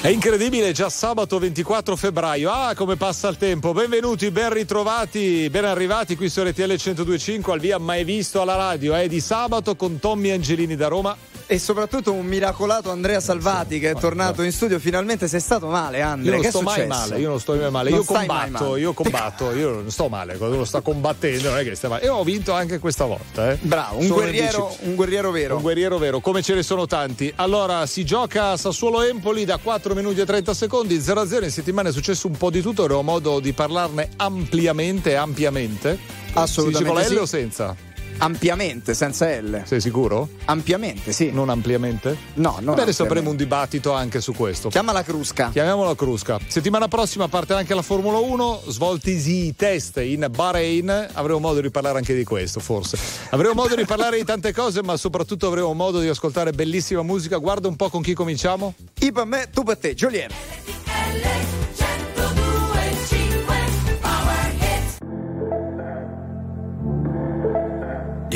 È incredibile, già sabato 24 febbraio. Ah, come passa il tempo. Benvenuti, ben ritrovati, ben arrivati qui su RTL 1025 al via mai visto alla radio. È di sabato con Tommy Angelini da Roma e soprattutto un miracolato Andrea Salvati che è tornato in studio. Finalmente sei stato male Andrea io non sto mai male io non sto mai male. Non io combatto male. io combatto io non sto male. Quando uno sta combattendo non è che stai male. E ho vinto anche questa volta eh. bravo un guerriero, un guerriero, vero. Un guerriero vero come ce ne sono tanti. Allora si gioca Sassuolo Empoli da 4 minuti e 30 secondi 0-0 in settimana è successo un po' di tutto avremo modo di parlarne ampliamente ampiamente. Assolutamente si dice con L o senza? Ampiamente, senza L. Sei sicuro? Ampiamente, sì. Non ampiamente? No, non Beh, adesso avremo un dibattito anche su questo. Chiamala Crusca. Chiamiamola Crusca. Settimana prossima parte anche la Formula 1, svoltisi i test in Bahrain. Avremo modo di parlare anche di questo, forse. Avremo modo di parlare di tante cose, ma soprattutto avremo modo di ascoltare bellissima musica. Guarda un po' con chi cominciamo. I per me, tu per te, Jolien.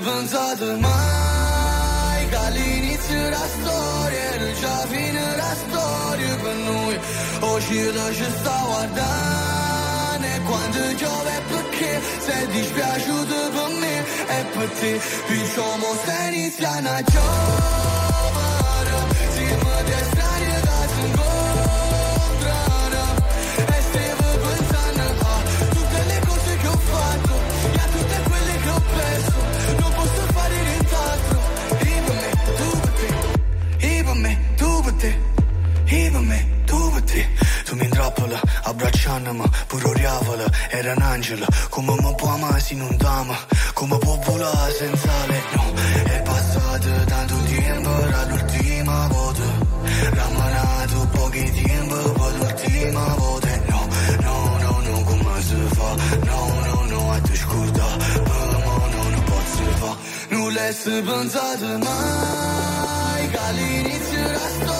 Pensato mai Che all'inizio la storia era già fine la storia per noi. Oggi la ci sta guardando E quando piove perché? Sei dispiaciuto per me E per te Diciamo se inizia una giovane capălă Abraceană-mă, puroreavălă Era un angel, cum mă poama sin un dama come mă popula senza le no, E passato tanto tempo dall'ultima volta Ramanato pochi tempo Per l'ultima volta No, no, no, no, come si fa? No, no, no, a te Pă mă, no, nu pot să fa Nu le-ai mai Ca l'inizio la storia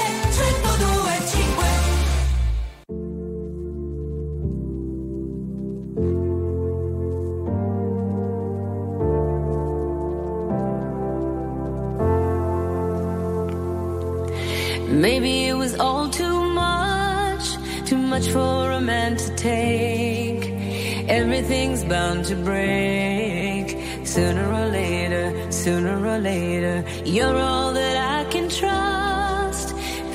bound to break. Sooner or later, sooner or later, you're all that I can trust.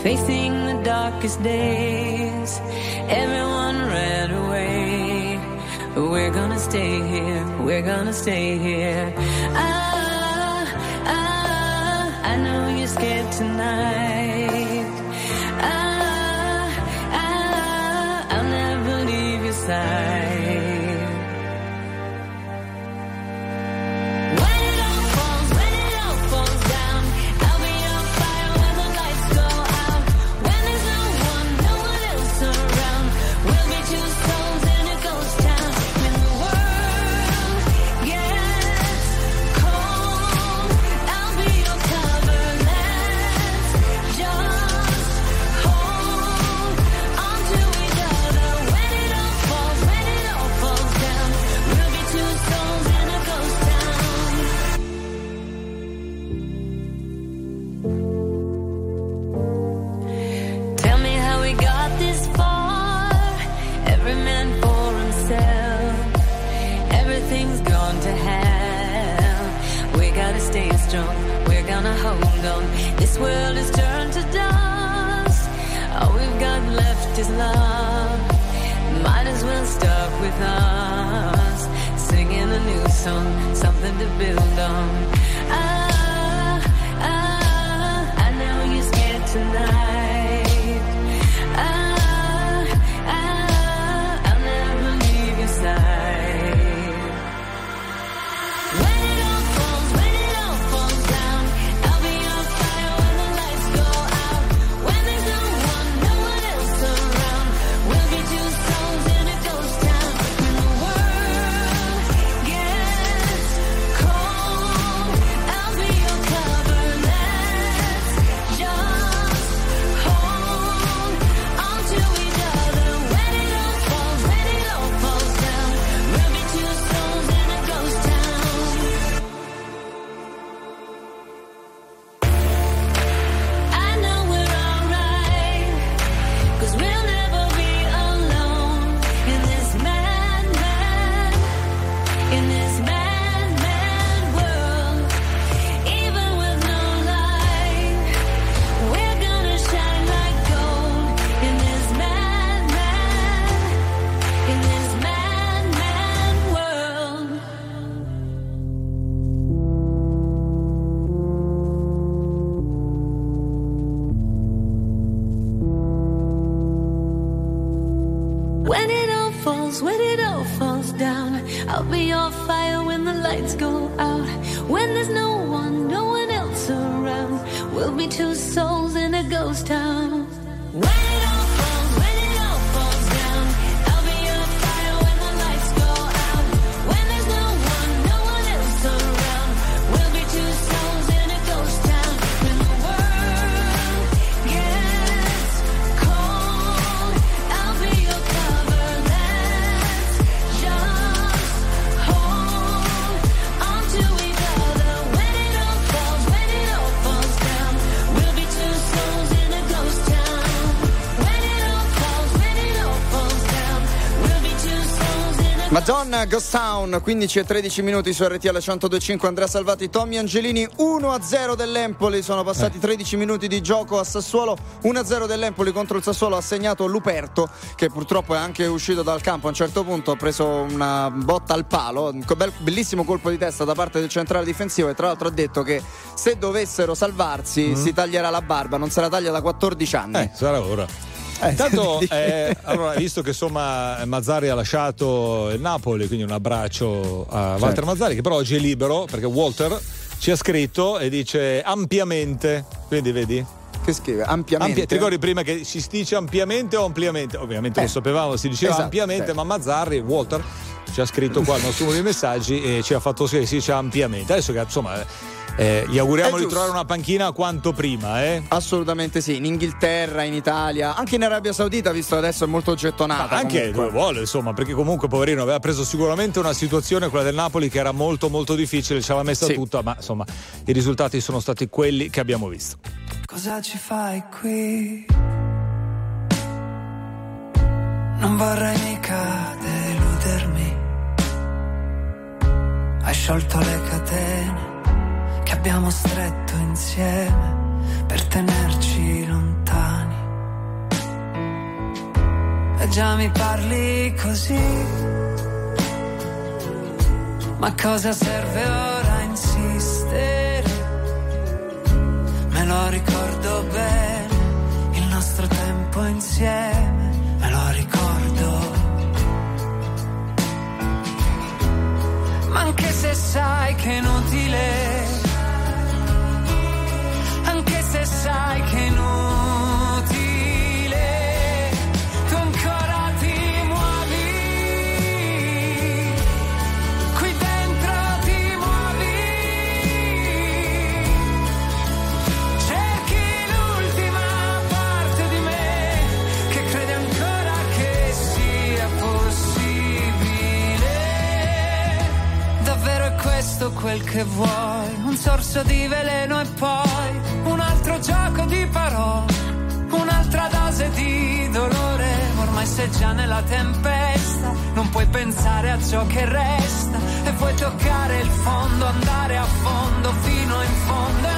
facing the darkest days. Everyone ran away. We're gonna stay here, we're gonna stay here. Ah, ah, I know you're scared tonight. This world is turned to dust. All we've got left is love. Might as well start with us. Singing a new song, something to build on. Ah, ah, I know you're scared tonight. Madonna Ghost Town 15 e 13 minuti su RTL 1025 Andrea Salvati Tommy Angelini 1-0 dell'Empoli sono passati 13 minuti di gioco a Sassuolo 1-0 dell'Empoli contro il Sassuolo ha segnato Luperto che purtroppo è anche uscito dal campo a un certo punto ha preso una botta al palo un bel- bellissimo colpo di testa da parte del centrale difensivo e tra l'altro ha detto che se dovessero salvarsi si taglierà la barba non se la taglia da 14 anni. Eh, sarà ora. Intanto, eh, allora, visto che insomma Mazzari ha lasciato il Napoli, quindi un abbraccio a Walter Mazzari, che però oggi è libero perché Walter ci ha scritto e dice ampiamente. Quindi vedi? che scrive ampiamente Ampia- ti ricordi prima che si dice ampiamente o ampliamente? Ovviamente Eh. lo sapevamo, si diceva Esatto, ampiamente, sì. ma Mazzarri, Walter, ci ha scritto qua il nostro numero di messaggi e ci ha fatto scrivere, si dice ampiamente. Adesso che insomma eh, gli auguriamo di trovare una panchina quanto prima, eh? Assolutamente sì, in Inghilterra, in Italia, anche in Arabia Saudita, visto che adesso è molto gettonata. Ma anche comunque. dove vuole, insomma, perché comunque poverino aveva preso sicuramente una situazione, quella del Napoli, che era molto molto difficile, ce l'ha messa Sì. tutta, ma insomma i risultati sono stati quelli che abbiamo visto. Cosa ci fai qui? Non vorrei mica deludermi. Hai sciolto le catene che abbiamo stretto insieme per tenerci lontani. già mi parli così. Ma cosa serve ora insistere? Me lo ricordo bene, il nostro tempo insieme, me lo ricordo. Ma anche se sai che è inutile, quel che vuoi? Un sorso di veleno e poi altro gioco di parole, un'altra dose di dolore. Ormai sei già nella tempesta, non puoi pensare a ciò che resta e vuoi toccare il fondo, andare a fondo fino in fondo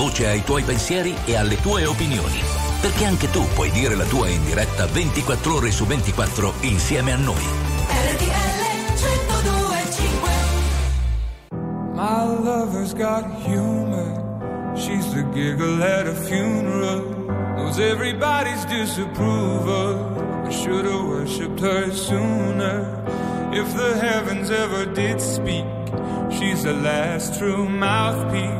voce ai tuoi pensieri e alle tue opinioni. Perché anche tu puoi dire la tua in diretta 24 ore su 24 insieme a noi. RTL 1025 My lover's got humor. She's the giggle at a funeral. Knows everybody's disapproval. I should have worshipped her sooner. If the heavens ever did speak, she's the last true mouthpiece.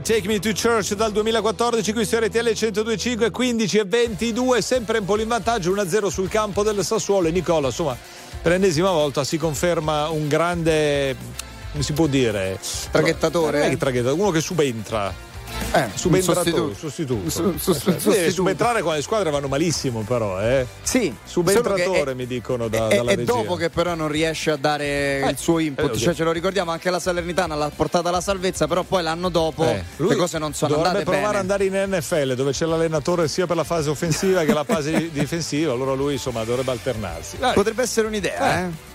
Take Me to Church dal 2014 qui su RTL 102.5, 15 e 22, sempre Empoli in vantaggio, 1-0 sul campo del Sassuolo e Nicola, insomma, per l'ennesima volta si conferma un grande, come si può dire? Traghettatore? È che traghettatore, uno che subentra. Eh, Subentratore, sostituto. Su- su- su- Eh, subentrare quando le squadre vanno malissimo, però, eh. Sì, Subentratore è- mi dicono da, è, dalla è regia. dopo che però non riesce a dare Eh, il suo input, eh, cioè ce lo ricordiamo anche la Salernitana l'ha portata alla salvezza, però poi l'anno dopo Eh, le cose non sono andate provare bene. ad andare in NFL dove c'è l'allenatore sia per la fase offensiva che la fase difensiva, allora lui insomma dovrebbe alternarsi. Dai. Potrebbe essere un'idea, eh?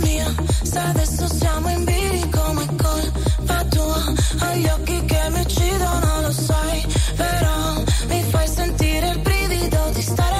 Mia, se adesso siamo in bilico, ma è colpa tua. Agli occhi che mi uccidono, lo sai, però mi fai sentire il brivido di stare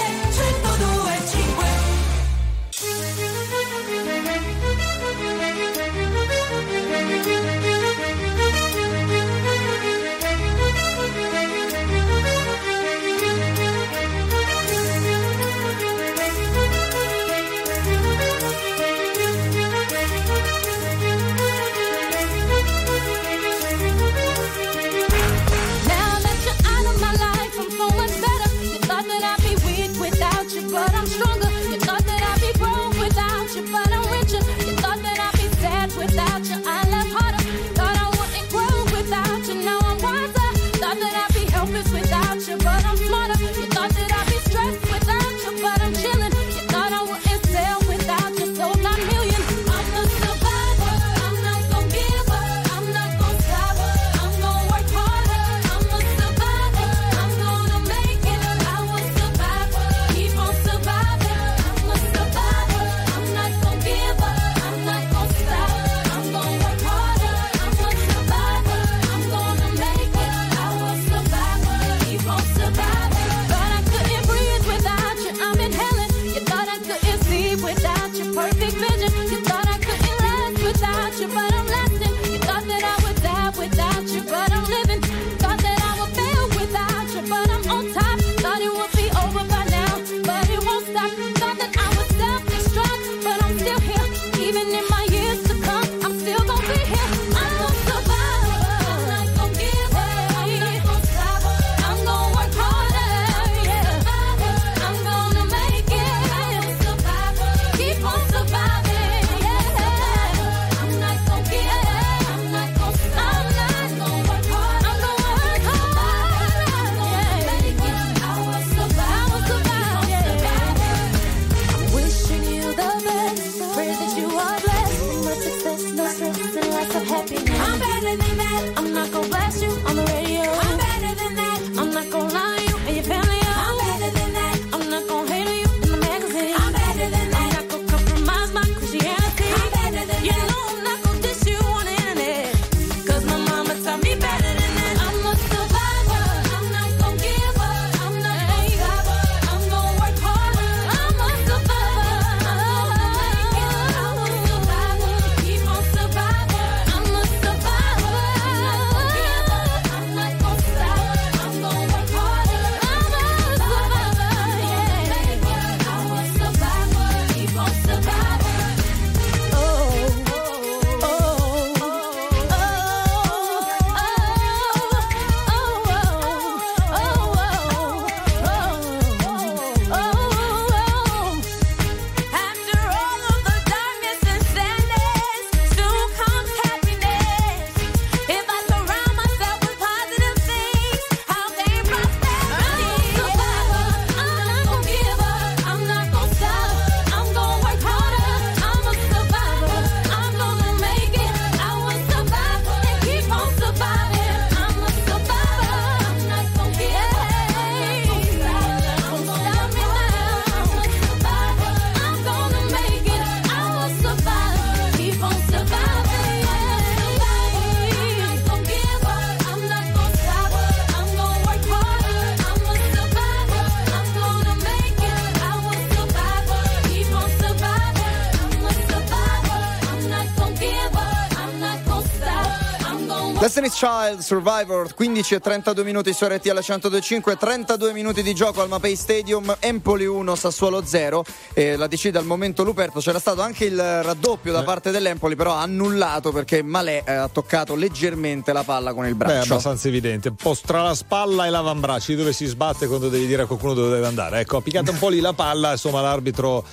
Child, Survivor, 15 e 32 minuti su RTL 102.5, 32 minuti di gioco al Mapei Stadium, Empoli 1, Sassuolo 0, e la decide al momento Luperto, c'era stato anche il raddoppio da parte dell'Empoli, però annullato perché Malè eh, ha toccato leggermente la palla con il Beh, è braccio. abbastanza evidente. Un po' tra la spalla e l'avambraccio, dove si sbatte quando devi dire a qualcuno dove deve andare. Ecco, ha piccato un po' lì la palla, insomma, l'arbitro.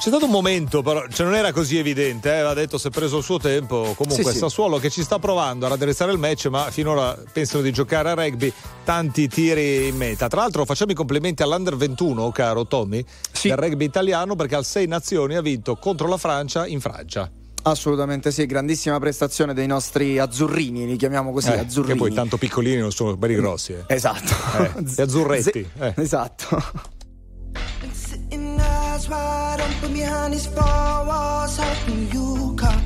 C'è stato un momento, però, cioè non era così evidente, eh, aveva detto si è preso il suo tempo. Comunque, Sì, sì. Sassuolo che ci sta provando a raddrizzare il match, ma finora pensano di giocare a rugby, tanti tiri in meta. Tra l'altro, facciamo i complimenti all'Under 21, caro Tommy, del rugby italiano, perché al 6 nazioni ha vinto contro la Francia in Francia. Assolutamente sì, grandissima prestazione dei nostri azzurrini, li chiamiamo così, Eh, azzurrini. che poi tanto piccolini non sono belli grossi. eh. Esatto. Eh, gli azzurretti. eh. Esatto. Eyes wide open behind these four walls, hoping you come.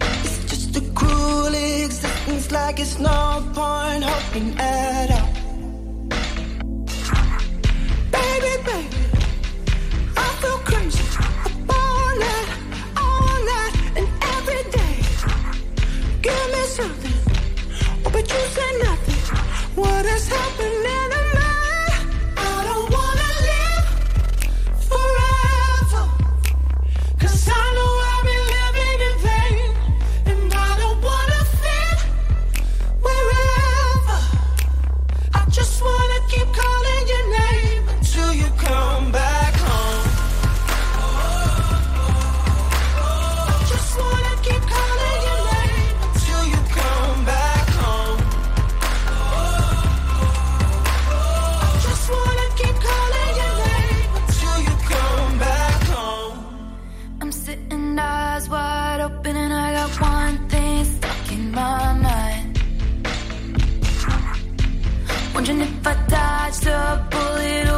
It's just a cruel existence, like it's no point hoping at all. Baby, baby, I feel crazy. Up all all night, and every day. Give me something, but you say nothing. What is happening a bullet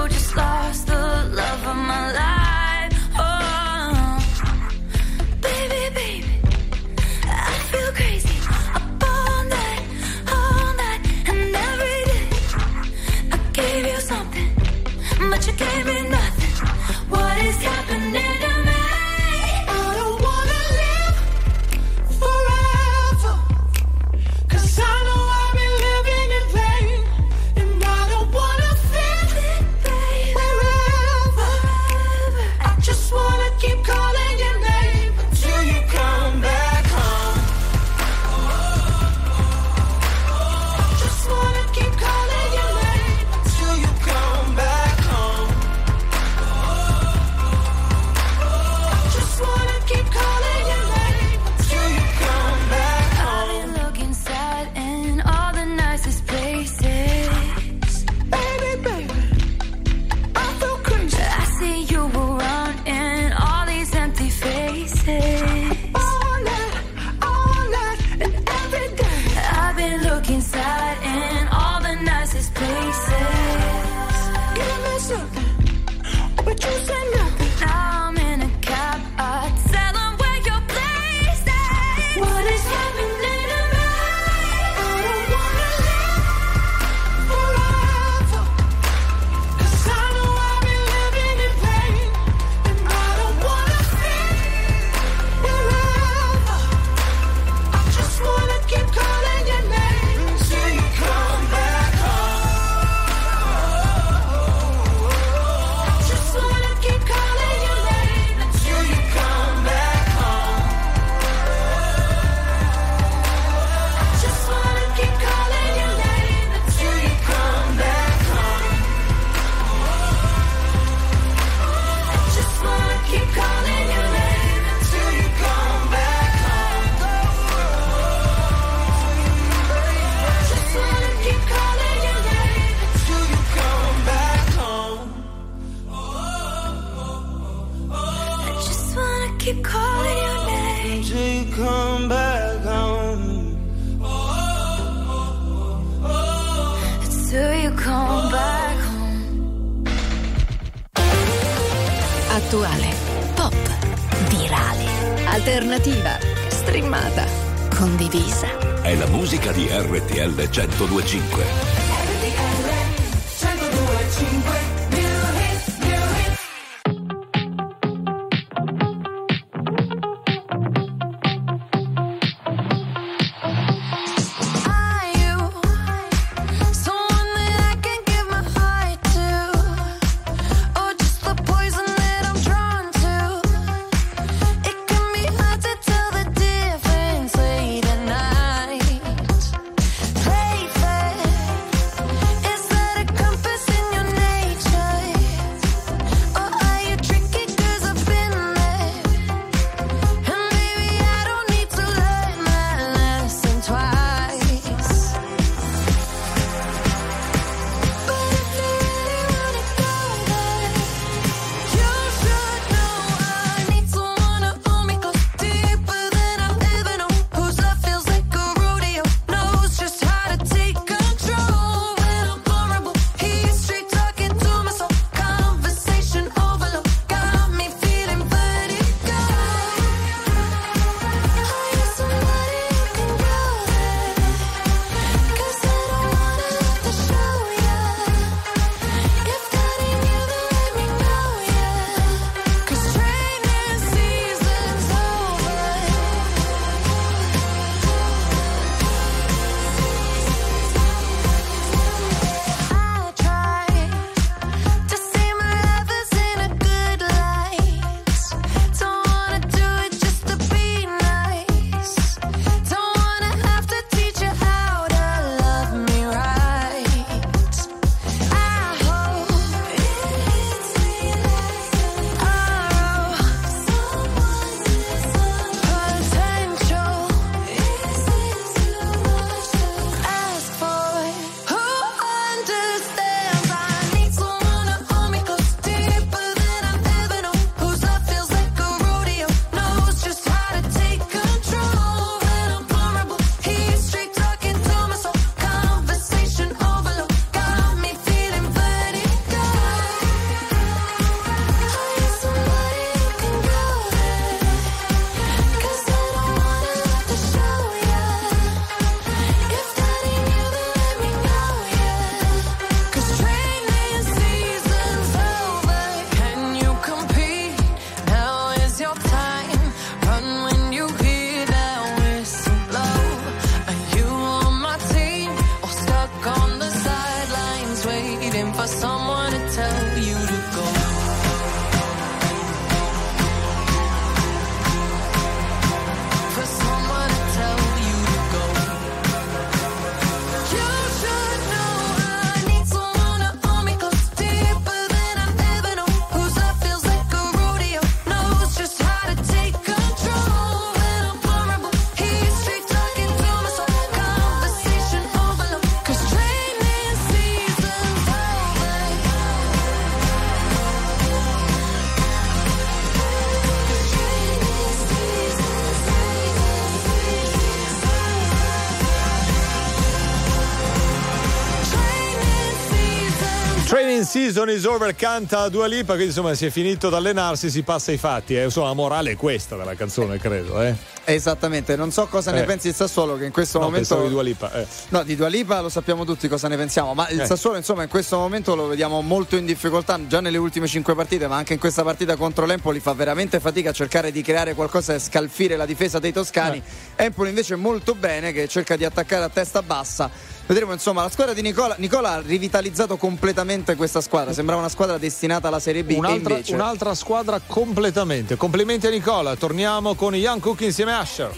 season is over canta Dua Lipa, quindi insomma si è finito di allenarsi, si passa ai fatti. Eh. Insomma, la morale è questa della canzone, credo. Eh. Esattamente, non so cosa ne Eh. pensi il Sassuolo che in questo No, momento di Dua Lipa. eh. No, di Dua Lipa lo sappiamo tutti cosa ne pensiamo, ma il Eh. Sassuolo insomma in questo momento lo vediamo molto in difficoltà, già nelle ultime cinque partite, ma anche in questa partita contro l'Empoli fa veramente fatica a cercare di creare qualcosa e scalfire la difesa dei toscani. Eh. Empoli invece molto bene che cerca di attaccare a testa bassa. Vedremo insomma la squadra di Nicola. Nicola ha rivitalizzato completamente questa squadra, sembrava una squadra destinata alla Serie B Un'altra, invece un'altra squadra completamente. Complimenti a Nicola. Torniamo con Ian Cook insieme a Asher.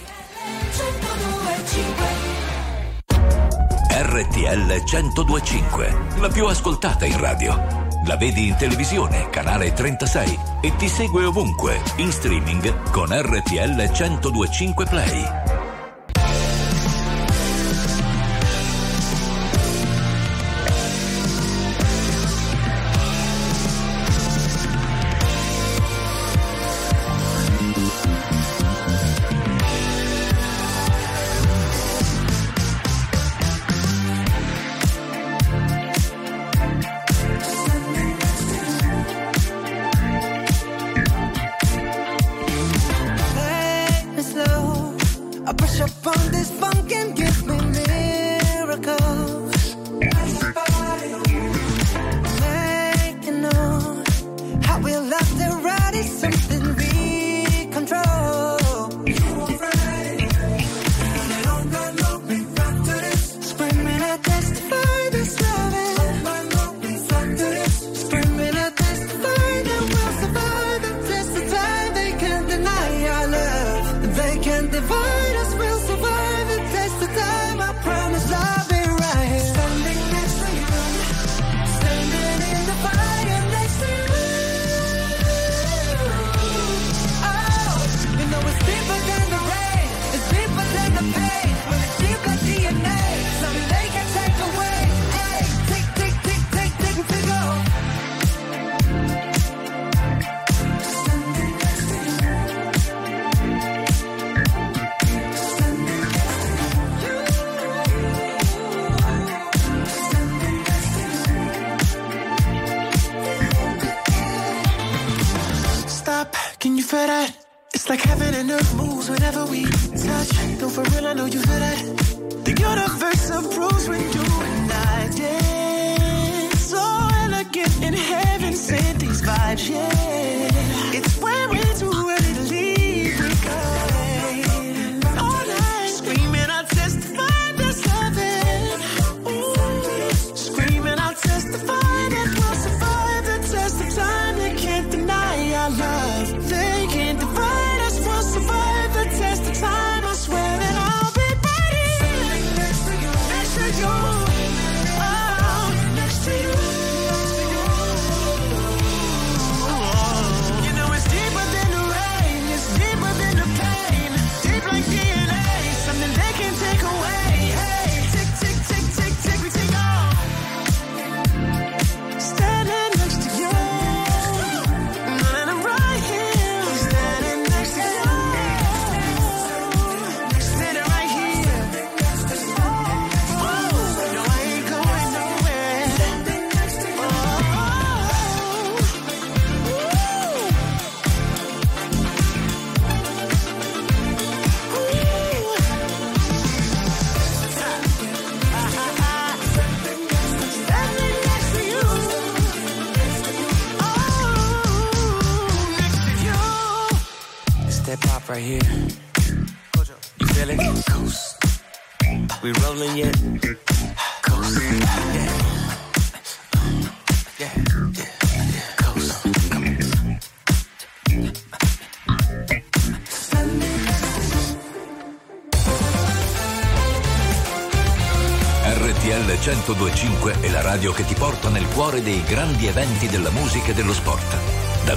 RTL 1025, la più ascoltata in radio. La vedi in televisione, canale 36 e ti segue ovunque, in streaming con RTL 1025 Play.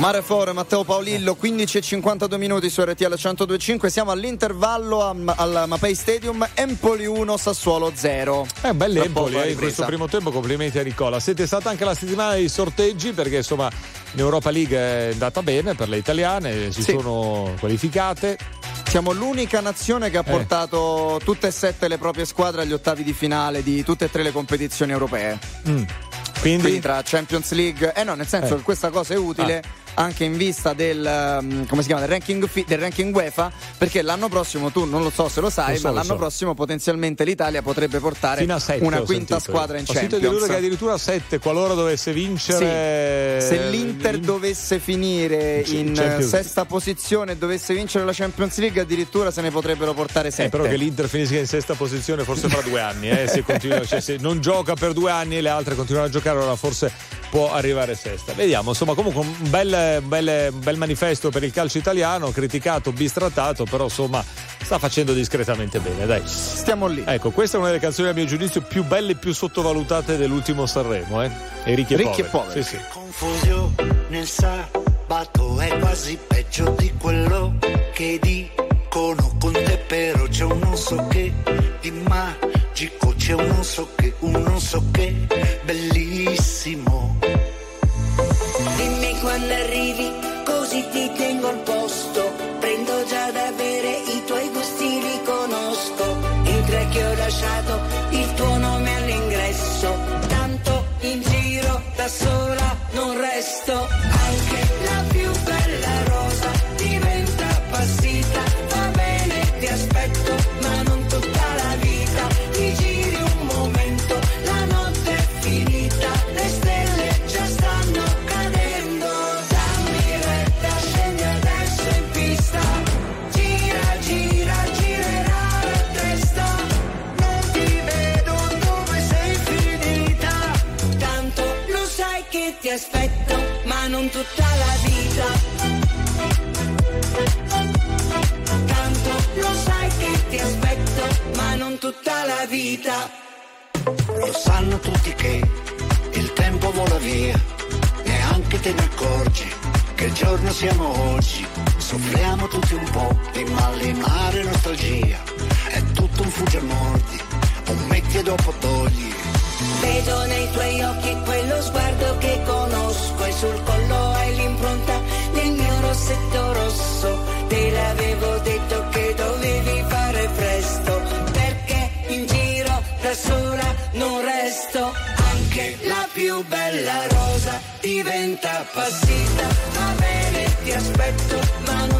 Omare Fore, Matteo Paolillo, 15 e 52 minuti su RTL 1025. Siamo all'intervallo al Mapei Stadium, Empoli 1, Sassuolo 0. Eh, belle Tra Empoli poco eh, in questo primo tempo, complimenti a Nicola. Siete stata anche la settimana dei sorteggi perché insomma in Europa League è andata bene per le italiane, si Sì. sono qualificate. Siamo l'unica nazione che ha Eh. portato tutte e sette le proprie squadre agli ottavi di finale di tutte e tre le competizioni europee. Mm. Quindi, Quindi tra Champions League, eh no, nel senso Eh. che questa cosa è utile anche in vista del, um, come si chiama, del, ranking, fi- del ranking UEFA, perché l'anno prossimo, tu non lo so se lo sai, Lo so, ma lo l'anno so. prossimo potenzialmente l'Italia potrebbe portare a 7 una quinta squadra in Ho sentito di Champions. lui che addirittura 7 qualora dovesse vincere. Se l'Inter dovesse finire Sì, in Champions- sesta posizione e dovesse vincere la Champions League, addirittura se ne potrebbero portare Eh, sette. però che l'Inter finisca in sesta posizione forse fra due anni, eh, se, continua- cioè, se non gioca per due anni e le altre continuano a giocare, allora forse può arrivare sesta. Vediamo, insomma, comunque un bel, bel- bel manifesto per il calcio italiano, criticato, bistrattato, però insomma sta facendo discretamente bene, dai. Stiamo lì. Ecco, questa è una delle canzoni a mio giudizio più belle e più sottovalutate dell'ultimo Sanremo, eh? E ricchi e Ricchi e poveri. poveri. Sì, sì. Confusione nel sabato è quasi peggio di quello che dicono con te, però c'è un non so che di magico, c'è un non so che, un non so che bellissimo. Dimmi ma non tutta la vita. Tanto lo sai che ti aspetto vita. Lo sanno tutti che il tempo vola via, neanche te ne accorgi che giorno siamo oggi. Soffriamo tutti un po' di malinare nostalgia, è tutto un fugge mordi, un metti e dopo togli. Vedo nei tuoi occhi quello sguardo che conosco e sul collo hai l'impronta del mio rossetto rosso. Te l'avevo detto che dovevi fare presto, perché in giro da sola non resto. Anche la più bella rosa diventa passita. Va bene, ti aspetto, ma non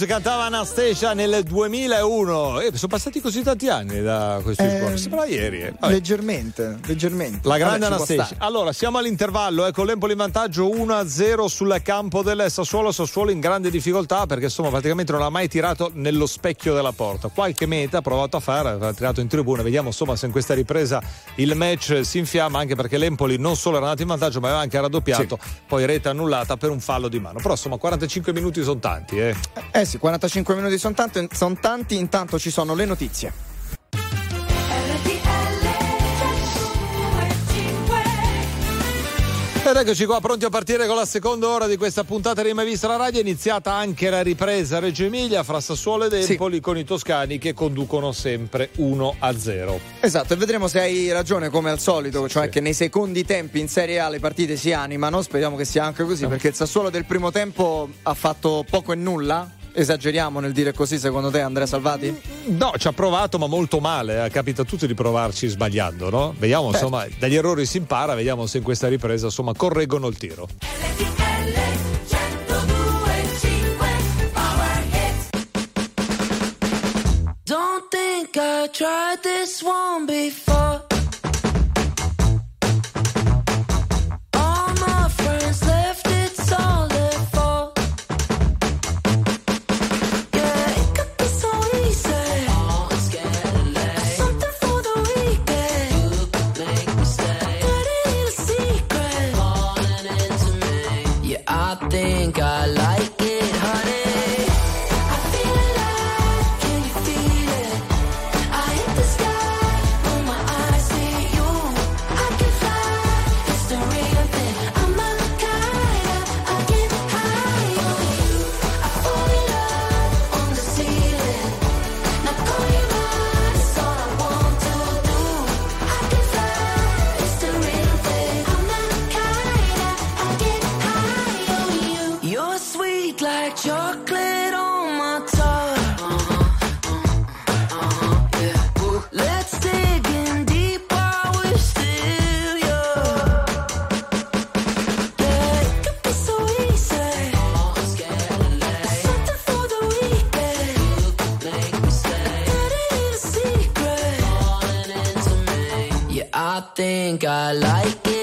Hughes cantava Anastasia nel 2001. Eh, sono passati così tanti anni da questo Eh. Mi sembra ieri. eh. Leggermente, leggermente. La grande Vabbè, Anastasia. Allora, siamo all'intervallo, ecco l'Empoli in vantaggio 1-0 sul campo del Sassuolo. Sassuolo in grande difficoltà perché insomma praticamente non ha mai tirato nello specchio della porta. Qualche meta ha provato a fare, ha tirato in tribuna. Vediamo insomma se in questa ripresa il match si infiamma, anche perché l'Empoli non solo era andato in vantaggio, ma aveva anche raddoppiato. Poi rete annullata per un fallo di mano. Però insomma 45 minuti sono tanti, eh. Eh sì, 45 minuti sono tanti, son tanti, intanto ci sono le notizie. Ed eccoci qua pronti a partire con la seconda ora di questa puntata di Mai Vista la Radio. È iniziata anche la ripresa a Reggio Emilia fra Sassuolo ed Empoli con i toscani che conducono sempre 1 a 0. Esatto, e vedremo se hai ragione come al solito, cioè che nei secondi tempi in Serie A le partite si animano, speriamo che sia anche così, perché il Sassuolo del primo tempo ha fatto poco e nulla. Esageriamo nel dire così, secondo te, Andrea Salvati? No, ci ha provato, ma molto male. eh. Capita a tutti di provarci sbagliando, no? Vediamo, Certo. insomma, dagli errori si impara, vediamo se in questa ripresa, insomma, correggono il tiro. Don't think I tried this one before. Think I like it,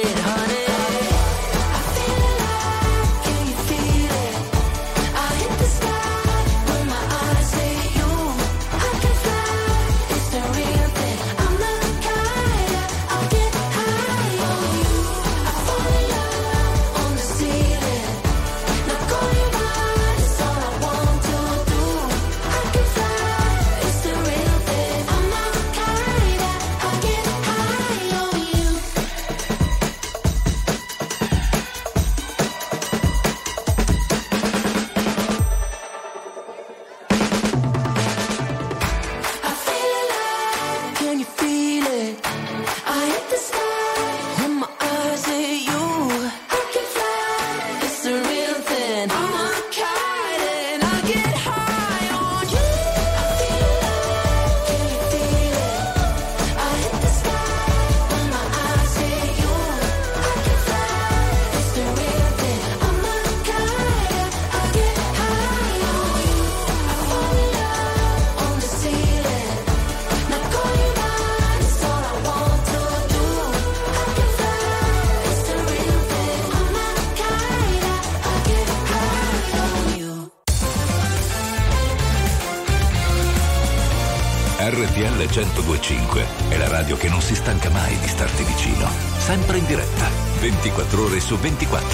su 24.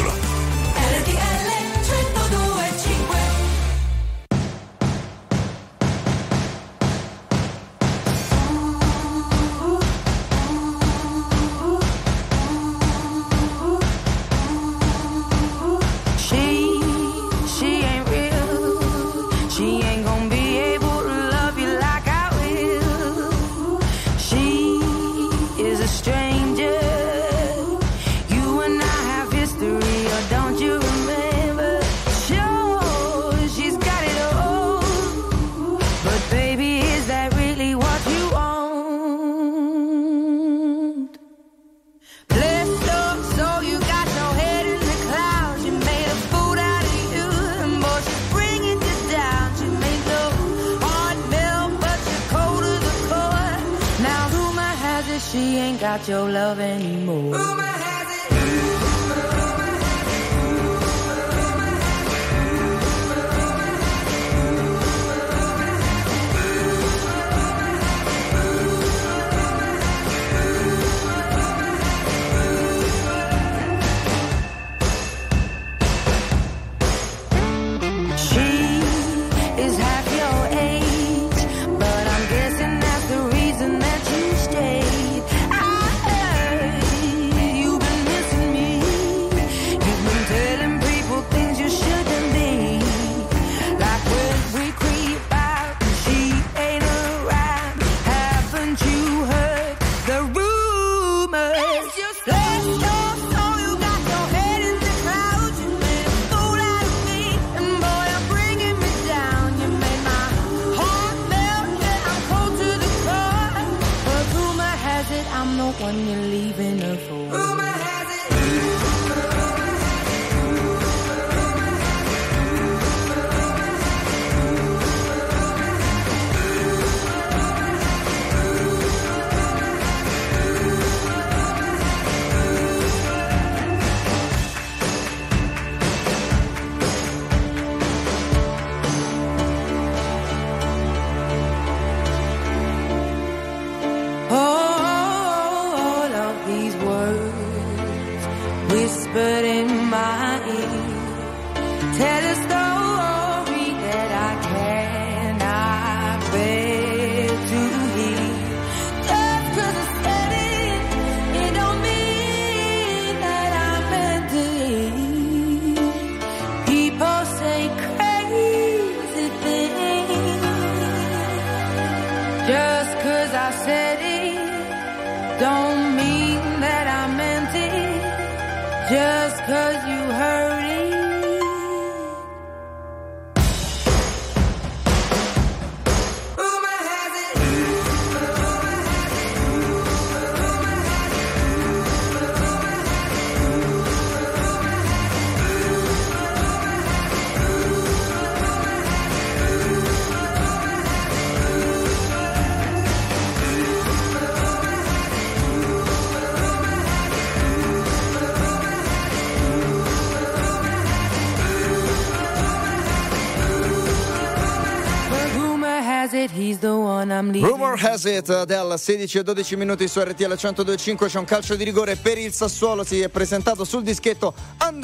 Has it del 16 e 12 minuti su RTL 102.5 c'è un calcio di rigore per il Sassuolo si è presentato sul dischetto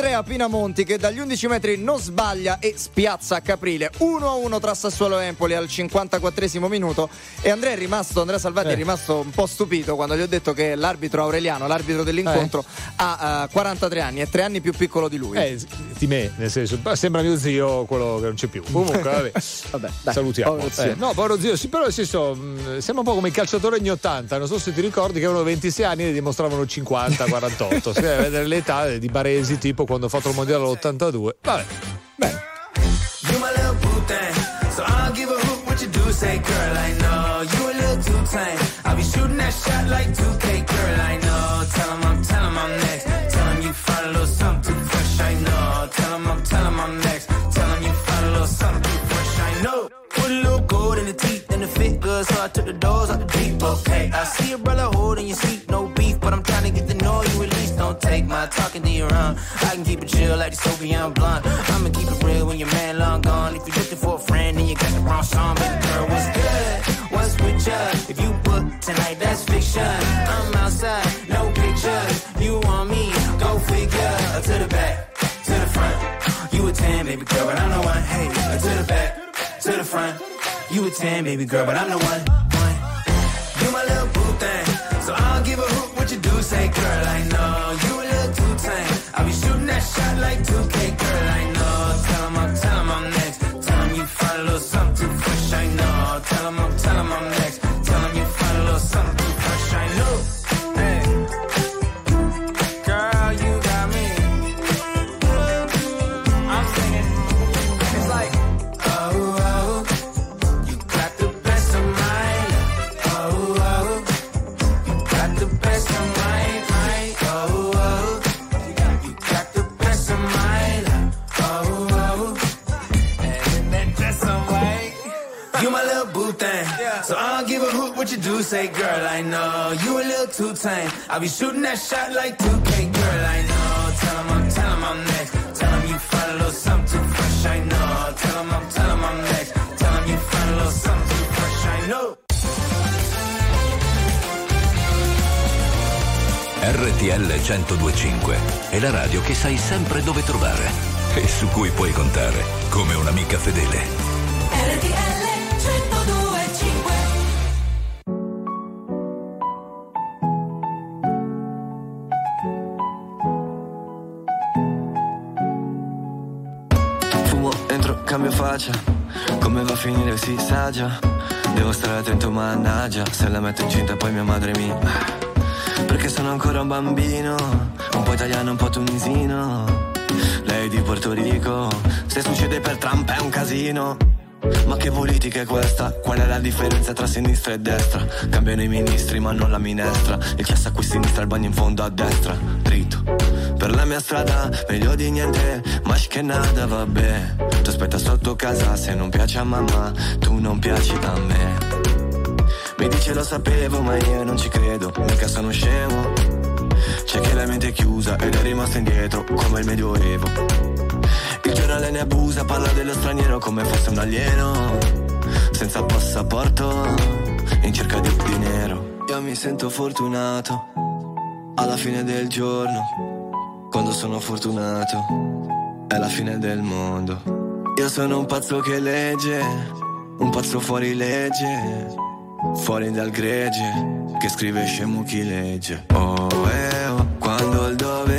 Andrea Pinamonti che dagli 11 metri non sbaglia e spiazza Caprile 1-1 tra Sassuolo e Empoli al 54 minuto e Andrea è rimasto Andrea Salvati Eh. è rimasto un po' stupito quando gli ho detto che l'arbitro Aureliano l'arbitro dell'incontro ha eh, 43 anni è tre anni più piccolo di lui Eh, di me, nel senso, sembra mio zio quello che non c'è più. Comunque, vabbè, dai, salutiamo. povero zio. Eh, no, povero zio, sì, però nel senso, mh, sembra un po' come i calciatori anni 80. Non so se ti ricordi che avevano 26 anni e dimostravano 50, 48. Si deve vedere l'età di Baresi, tipo quando ho fatto il mondiale all'82. Vabbè, You my little boo thing. So I don't give a hoot what you do, say, girl, I know. You a little too tame. I'll be shooting that shot like 2K, girl, I know. Tell him I'm, tell him I'm next. Tell him you find a little something too fresh, I know. Tell him I'm, tell him I'm next. Tell him you find a little something too fresh, I know. Put a little gold in the teeth and the fit good, so I took the doors out the deep, okay. I see a brother holding your seat, I can keep it chill like the Soviet blonde. I'ma keep it real when your man long gone. If you're looking for a friend and you got the wrong song, baby girl, what's good? What's with ya? If you book tonight, that's fiction. I'm outside, no pictures. You want me? Go figure. To the back, to the front. You a 10, baby girl, but I'm the one. Hey, to the back, to the front. You a 10, baby girl, but I'm the one. one. You my little boo thing. So I don't give a hoot what you do, say, girl, I know. You I'll be shooting that shot like 2K, girl, I know. What you do, say, girl, I know you a little too tame. I'll be shooting that shot like 2K, girl, I know. Tell him I'm, tell him I'm next. Tell him you find a little something too fresh, I know. Tell him I'm, tell him I'm next. Tell him you find a little something too fresh, I know. RTL 1025 è la radio che sai sempre dove trovare e su cui puoi contare come un'amica fedele. RTL faccia. Come va a finire si sa già. Devo stare attento, mannaggia. Se la metto incinta poi mia madre mi. Perché sono ancora un bambino. Un po' italiano, un po' tunisino. Lei di Porto Rico. Se succede per Trump è un casino. Ma che politica è questa? Qual è la differenza tra sinistra e destra? Cambiano i ministri ma non la minestra. Il cesso a qui sinistra, il bagno in fondo a destra. Dritto Per la mia strada, meglio di niente. Ma che nada, vabbè. Tu aspetta sotto casa, se non piace a mamma Tu non piaci a me. Mi dice lo sapevo ma io non ci credo. Mica sono scemo. C'è che la mente è chiusa ed è rimasta indietro Come il medioevo il giornale ne abusa, parla dello straniero come fosse un alieno. Senza passaporto, in cerca di dinero. Io mi sento fortunato, alla fine del giorno. Quando sono fortunato, è la fine del mondo. Io sono un pazzo che legge, un pazzo fuori legge. Fuori dal gregge, che scrive scemo chi legge. Oh, eh, oh, quando il dovere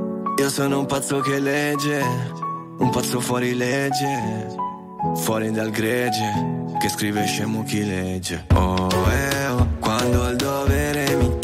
Io sono un pazzo che legge Un pazzo fuori legge Fuori dal gregge Che scrive scemo chi legge. Oh eh oh Quando il dovere mi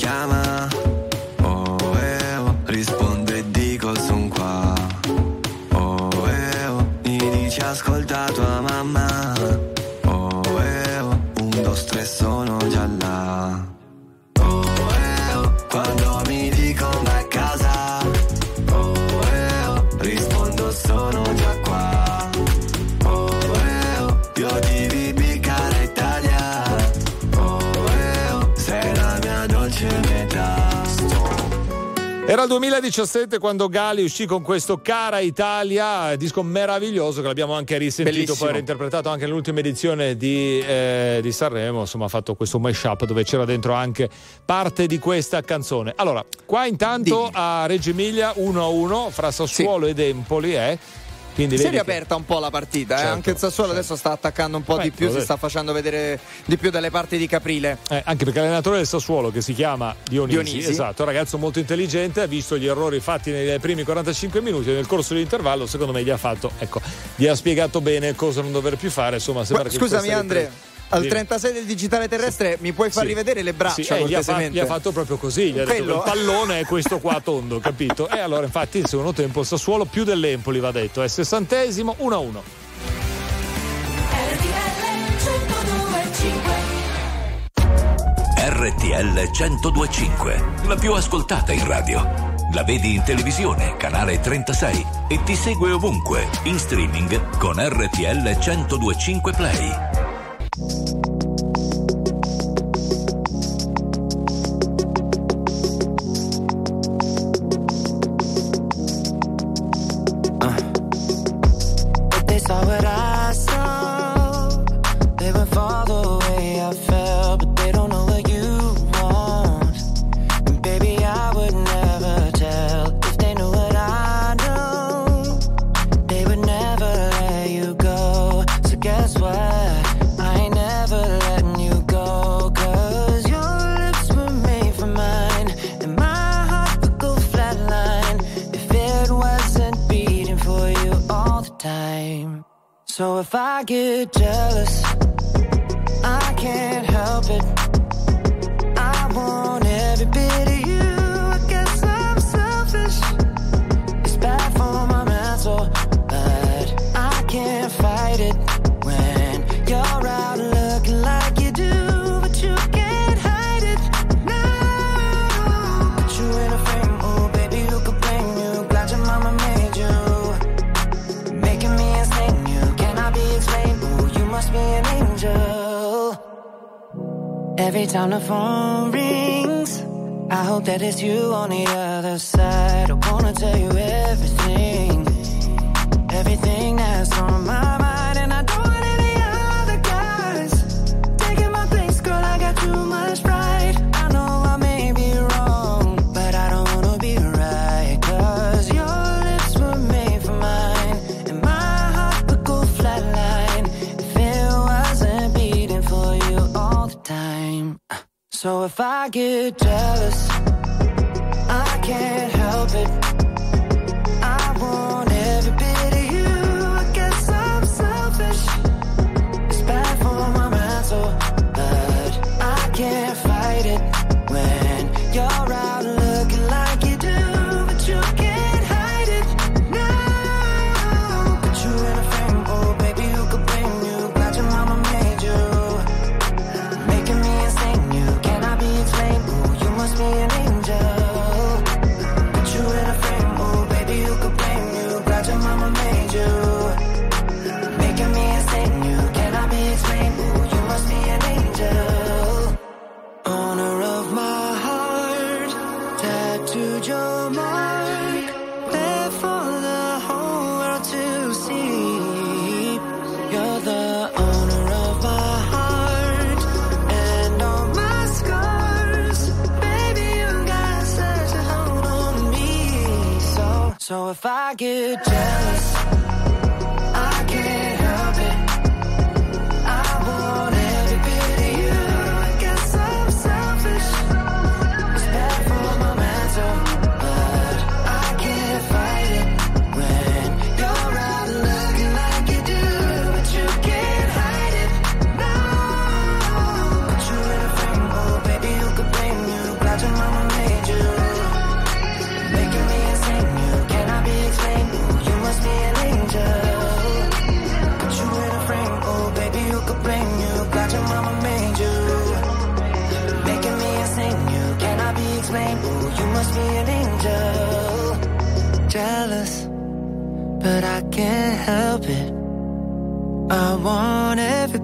Era il 2017 quando Gali uscì con questo Cara Italia, disco meraviglioso che l'abbiamo anche risentito, Bellissimo. poi reinterpretato anche nell'ultima edizione di, eh, di Sanremo, insomma ha fatto questo mashup dove c'era dentro anche parte di questa canzone. Allora, qua intanto a Reggio Emilia 1-1 fra Sassuolo ed Empoli, eh. Quindi Si è vedi che- riaperta un po' la partita, eh. Certo, anche il Sassuolo adesso sta attaccando un po' di Ecco, più, si sta facendo vedere di più dalle parti di Caprile. Eh, anche perché l'allenatore del Sassuolo che si chiama Dionisi, Dionisi. esatto, un ragazzo molto intelligente, ha visto gli errori fatti nei primi 45 minuti e nel corso dell'intervallo secondo me gli ha fatto, ecco, gli ha spiegato bene cosa non dover più fare, insomma sembra Ma che scusami queste Andre, riprese- al 36 del digitale terrestre sì. mi puoi far sì. rivedere le braccia sì, eh, gli, ha fa- gli, ha fatto proprio così gli ha detto, il pallone è questo qua tondo capito e allora infatti il secondo tempo il Sassuolo più dell'Empoli va detto è sessantesimo 1-1 RTL 1025, la più ascoltata in radio. La vedi in televisione, canale 36 e ti segue ovunque, in streaming con RTL 1025 Play. mark for the whole world to see. You're the owner of my heart and all my scars. Baby, you got such a hold on me. So, so if I get jealous.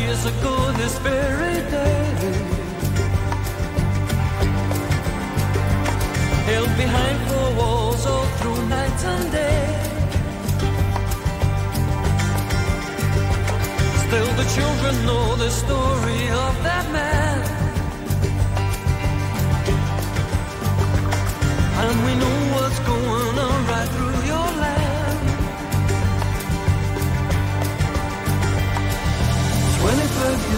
Years ago this very day. Held behind four walls all through night and day. Still the children know the story of that man. And we know what's going on right through your land.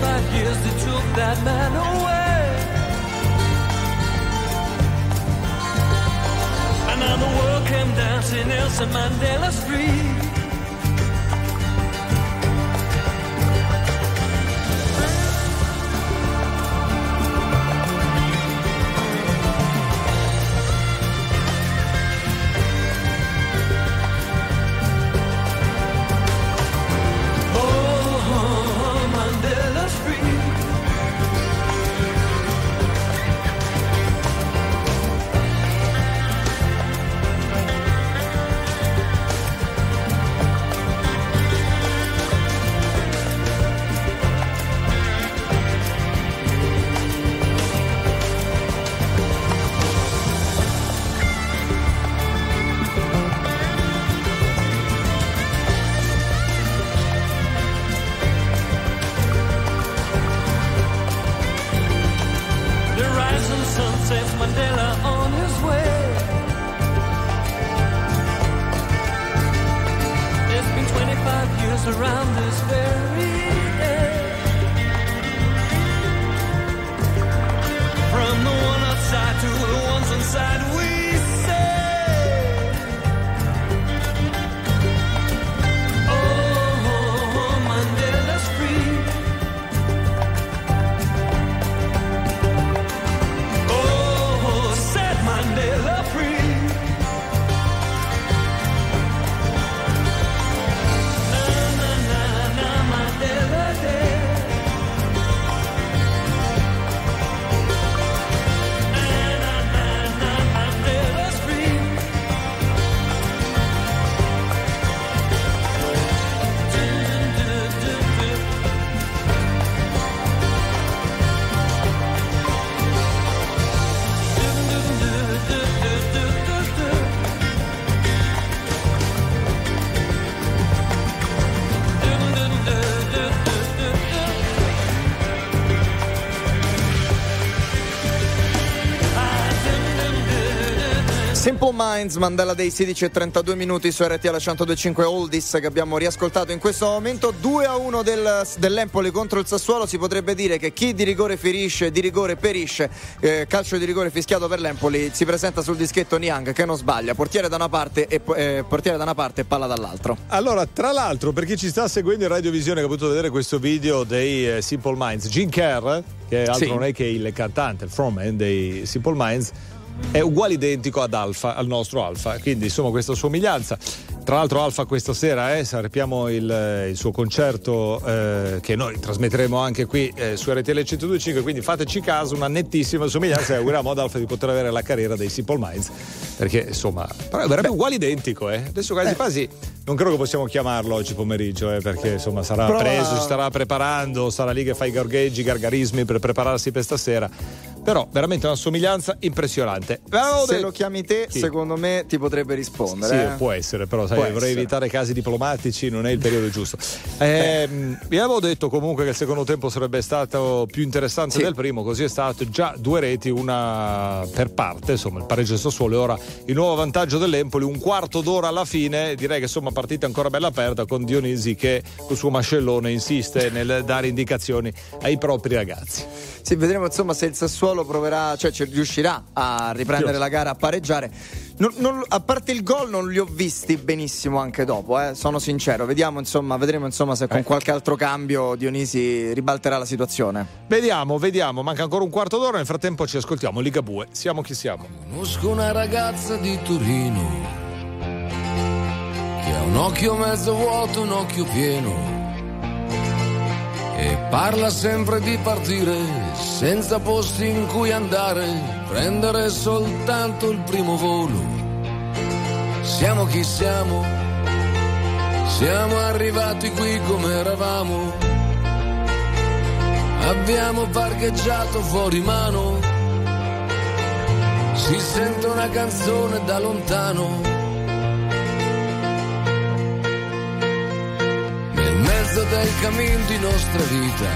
25 years that took that man away. And now the world came dancing Nelson Mandela Street. Minds, Mandela Day 16 e 32 minuti su RTL 1025 Oldies che abbiamo riascoltato in questo momento. 2 a 1 del, dell'Empoli contro il Sassuolo. Si potrebbe dire che chi di rigore ferisce di rigore perisce Eh, calcio di rigore fischiato per l'Empoli si presenta sul dischetto Niang che non sbaglia. Portiere da una parte e, eh, portiere da una parte e palla dall'altro. Allora, tra l'altro, per chi ci sta seguendo in radiovisione che ha potuto vedere questo video dei eh, Simple Minds, Gene Kerr, che altro Sì. non è che il cantante, il frontman dei Simple Minds, è uguale identico ad Alfa, al nostro Alfa, quindi insomma questa somiglianza. Tra l'altro Alfa questa sera eh, sarpiamo il, il suo concerto eh, che noi trasmetteremo anche qui eh, su RTL 102.5, quindi fateci caso, una nettissima somiglianza e auguriamo ad Alfa di poter avere la carriera dei Simple Minds, perché insomma, però verrebbe uguale identico, eh. Adesso quasi quasi non credo che possiamo chiamarlo oggi pomeriggio, eh, perché insomma sarà Prova- preso, si starà preparando, sarà lì che fa i gorgheggi, i gargarismi per prepararsi per stasera. Però veramente una somiglianza impressionante. Se lo chiami te, Chi? secondo me ti potrebbe rispondere. Sì, eh. può essere, però sai, vorrei essere. evitare casi diplomatici, non è il periodo giusto. Vi avevo detto comunque che il secondo tempo sarebbe stato più interessante Sì. del primo, così è stato già due reti, una per parte, insomma il pareggio del Sassuolo e ora il nuovo vantaggio dell'Empoli, un quarto d'ora alla fine, direi che insomma partita ancora bella aperta con Dionisi che col suo mascellone insiste nel dare indicazioni ai propri ragazzi. Sì, vedremo insomma se il Sassuolo proverà, cioè ci riuscirà a riprendere Sì. la gara, a pareggiare. Non- non- a parte il gol non li ho visti benissimo anche dopo, eh, sono sincero. Vediamo insomma, vedremo insomma se Eh. con qualche altro cambio Dionisi ribalterà la situazione. Vediamo, vediamo, manca ancora un quarto d'ora, nel frattempo ci ascoltiamo Ligabue, siamo chi siamo. Conosco una ragazza di Torino che ha un occhio mezzo vuoto, un occhio pieno e parla sempre di partire senza posti in cui andare, prendere soltanto il primo volo. Siamo chi siamo, siamo arrivati qui come eravamo, abbiamo parcheggiato fuori mano. Si sente una canzone da lontano. Mezzo del cammin di nostra vita.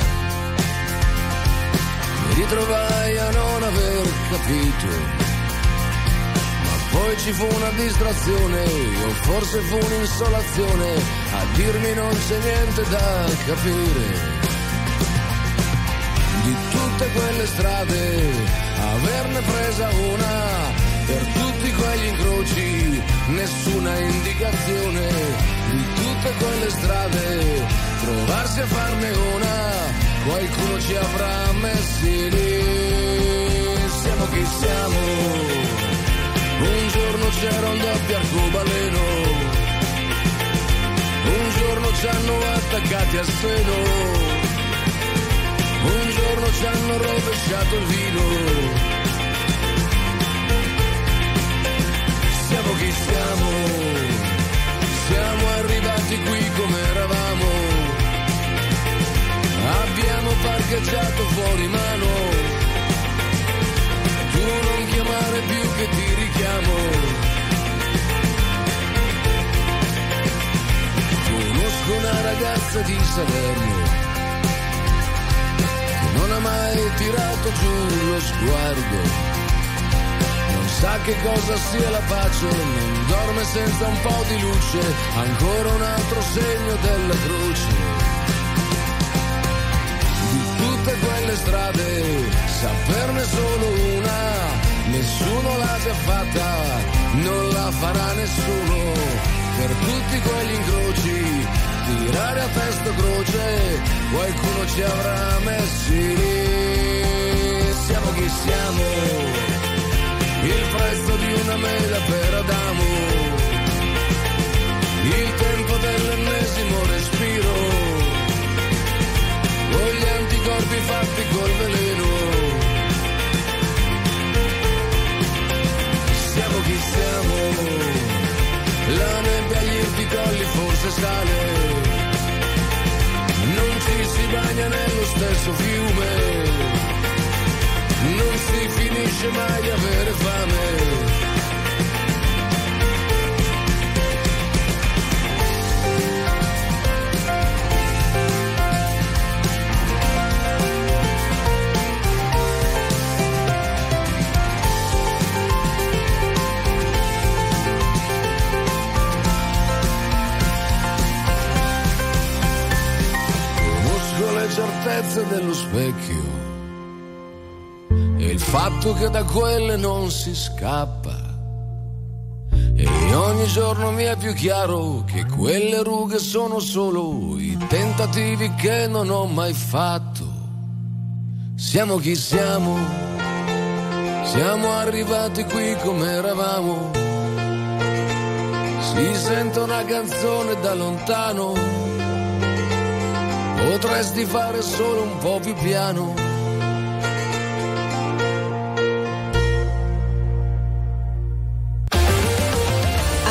Mi ritrovai a non aver capito. Ma poi ci fu una distrazione, o forse fu un'insolazione, a dirmi non c'è niente da capire di tutte quelle strade, averne presa una per tutti quegli incroci, nessuna indicazione tutte quelle strade, trovarsi a farne una, qualcuno ci avrà messi lì, siamo chi siamo, un giorno c'era un doppio arcobaleno, un giorno ci hanno attaccati al seno. Un giorno ci hanno rovesciato il vino. Siamo chi siamo, siamo arrivati qui come eravamo. Abbiamo parcheggiato fuori mano. Tu non chiamare più che ti richiamo. Conosco una ragazza di Salerno non ha mai tirato giù lo sguardo. Sa che cosa sia la pace, non dorme senza un po' di luce, ancora un altro segno della croce. Di tutte quelle strade, saperne solo una, nessuno l'ha già fatta, non la farà nessuno. Per tutti quegli incroci, tirare a testa croce, qualcuno ci avrà messi. Siamo chi siamo, il prezzo di una mela per Adamo, il tempo dell'ennesimo respiro, con gli anticorpi fatti col veleno. Siamo chi siamo. La nebbia agli irticolli forse sale, non ci si bagna nello stesso fiume, non si finisce mai di avere fame. Certezze dello specchio fatto che da quelle non si scappa. E ogni giorno mi è più chiaro che quelle rughe sono solo i tentativi che non ho mai fatto. Siamo chi siamo, siamo arrivati qui come eravamo. Si sente una canzone da lontano, potresti fare solo un po' più piano.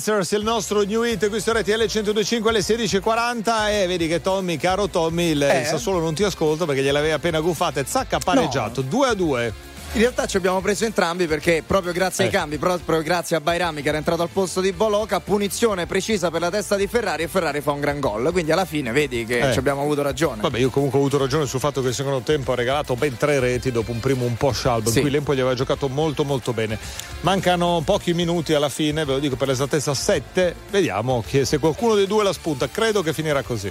Dancers, il nostro new hit, qui su RTL 1025 alle 16.40 e vedi che Tommy, caro Tommy, il, Eh? il Sassuolo non ti ascolta perché gliel'aveva appena guffata e zacca pareggiato, 2 a 2. In realtà ci abbiamo preso entrambi perché proprio grazie ai Eh. cambi, proprio grazie a Bairami che era entrato al posto di Boloca, punizione precisa per la testa di Ferrari e Ferrari fa un gran gol. Quindi alla fine vedi che Eh. ci abbiamo avuto ragione. Vabbè, io comunque ho avuto ragione sul fatto che il secondo tempo ha regalato ben tre reti dopo un primo un po' scialbo, Sì. in cui l'Empoli aveva giocato molto molto bene. Mancano pochi minuti alla fine, ve lo dico per l'esattezza 7, vediamo che se qualcuno dei due la spunta, credo che finirà così.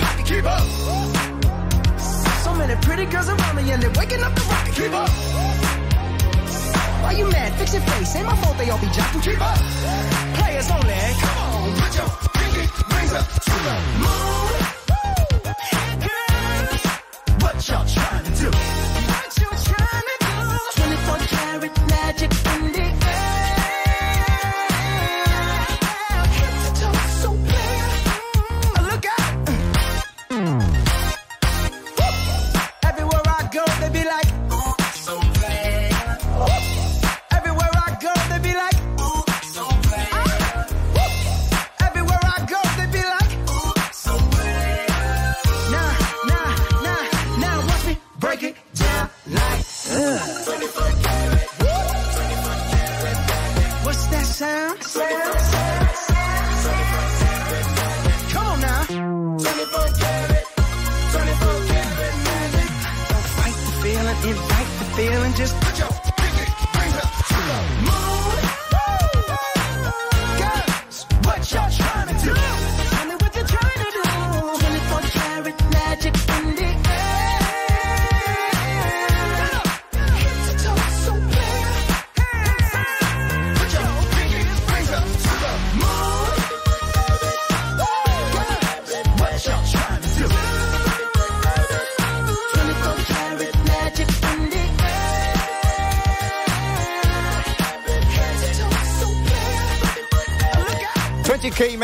pocket, keep up. So many pretty girls around me and they're waking up the rocket, keep up. Why you mad? Fix your face. Ain't my fault they all be jocking. Keep up. Players only. Come on, put your pinky rings up to the moon. Girls, what y'all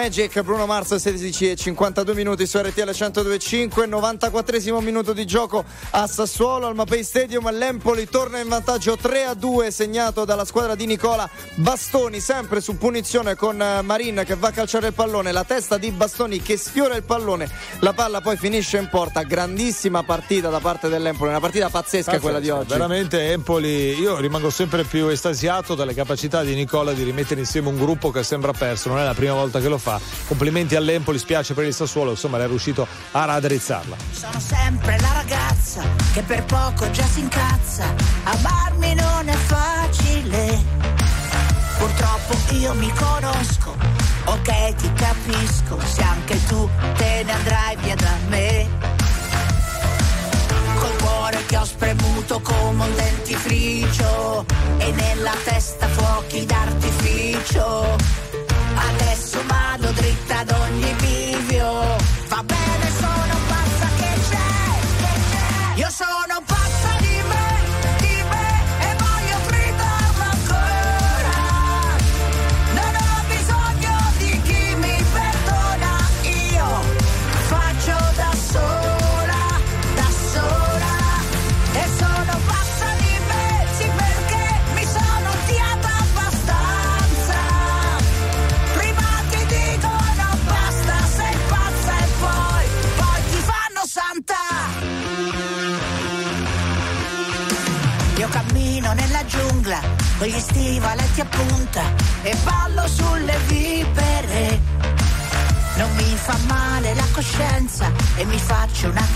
K-Magic, Bruno Mars 16 e 52 minuti su RTL 102.5, 94 minuto di gioco a Sassuolo al Mapei Stadium, l'Empoli torna in vantaggio 3 a 2 segnato dalla squadra di Nicola Bastoni, sempre su punizione con eh, Marin che va a calciare il pallone, la testa di Bastoni che sfiora il pallone, la palla poi finisce in porta, grandissima partita da parte dell'Empoli, una partita pazzesca quella di oggi. Veramente Empoli, io rimango sempre più estasiato dalle capacità di Nicola di rimettere insieme un gruppo che sembra perso, non è la prima volta che lo fa. Complimenti all'Empoli, spiace per il Sassuolo, insomma, è riuscito a raddrizzarla. Sono sempre la ragazza che per poco già si incazza. Amarmi non è facile. Purtroppo io mi conosco. Ok, ti capisco. Se anche tu te ne andrai via da me. Che ho spremuto come un dentifricio. E nella testa fuochi d'artificio. Adesso vado dritta ad ogni bivio. Va bene, sono pazza che c'è. Io sono pazza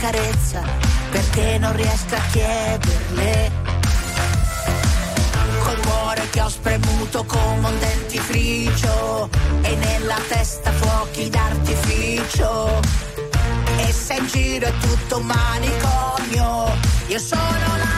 carezza perché non riesco a chiederle. Col cuore che ho spremuto come un dentifricio e nella testa fuochi d'artificio. E se in giro è tutto un manicomio, io sono la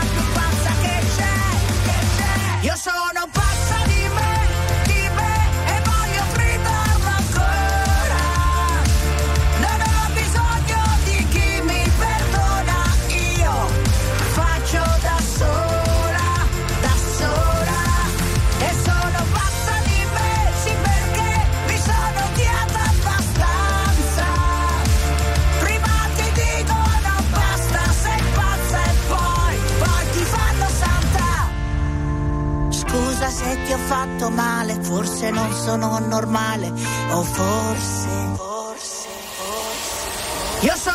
fatto male, forse non sono normale, o forse, forse, forse. Io sono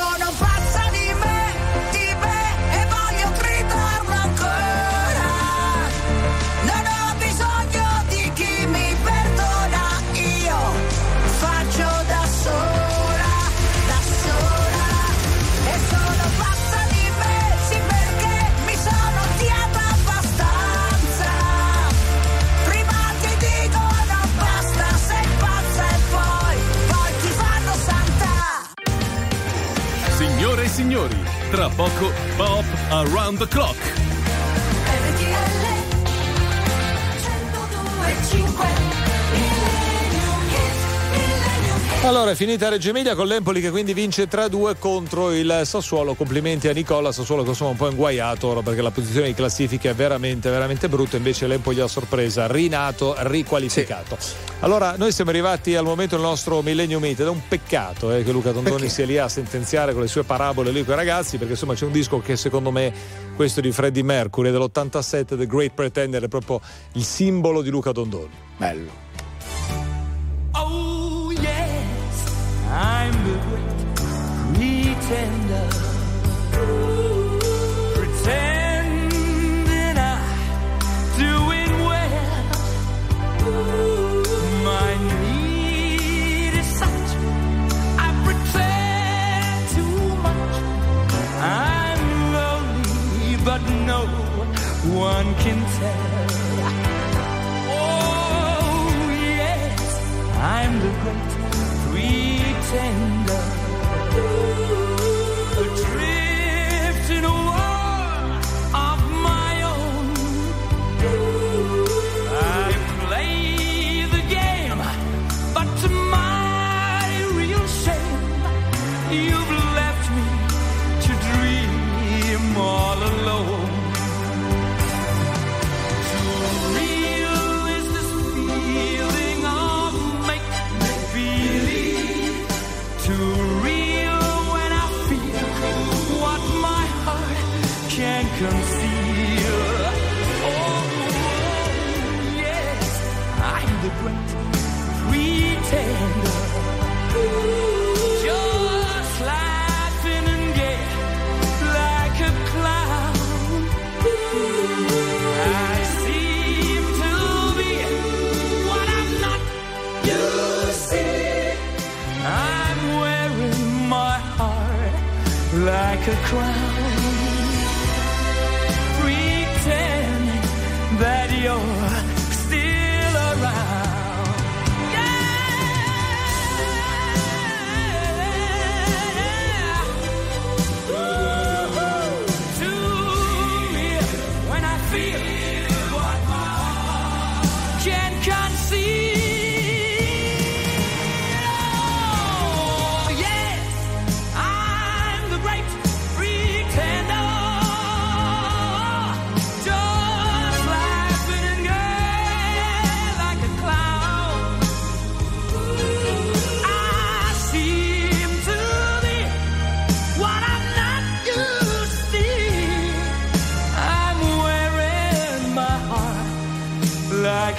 tra poco Pop Around the Clock. Allora è finita Reggio Emilia con l'Empoli che quindi vince 3-2 contro il Sassuolo. Complimenti a Nicola Sassuolo che insomma è un po' inguaiato ora perché la posizione di classifica è veramente veramente brutta, invece l'Empoli a sorpresa, rinato, riqualificato. Allora noi siamo arrivati al momento del nostro Millennium Meet ed è un peccato eh, che Luca Tondoni Perché? sia lì a sentenziare con le sue parabole lì con i ragazzi perché insomma c'è un disco che secondo me questo di Freddie Mercury dell'87 The Great Pretender è proprio il simbolo di Luca Tondoni. Bello. I'm the great pretender. Pretending I'm doing well. My need is such. I pretend too much. I'm lonely, but no one can tell. Oh yes, I'm the great pretender. Adrift a crown,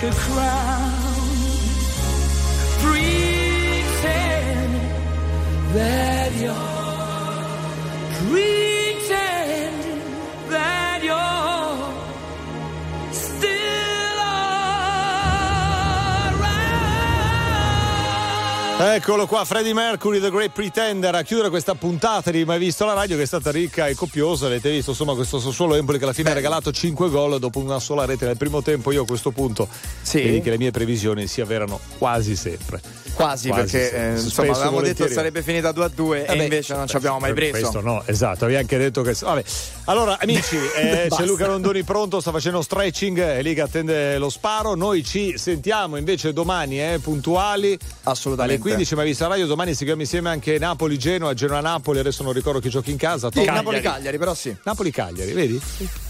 like a Eccolo qua, Freddie Mercury, The Great Pretender, a chiudere questa puntata di Mai Visto la Radio che è stata ricca e copiosa. Avete visto insomma questo Sassuolo Empoli che alla fine ha regalato 5 gol dopo una sola rete nel primo tempo. Io a questo punto vedi che le mie previsioni si avverano quasi sempre. Quasi, perché eh, Spesso insomma e avevamo detto volentieri. sarebbe finita 2 a 2 Eh e beh, invece non ci abbiamo mai preso. Questo no, esatto, avevi anche detto che. Vabbè. Allora, amici, eh, c'è Luca Rondoni pronto, sta facendo stretching, è lì che attende lo sparo. Noi ci sentiamo invece domani, eh, puntuali. Assolutamente. Alle 15 ma vista radio, domani seguiamo insieme anche Napoli-Genoa, Genoa-Napoli, adesso non ricordo chi giochi in casa. Sì, Napoli-Cagliari, però sì. Napoli-Cagliari, vedi?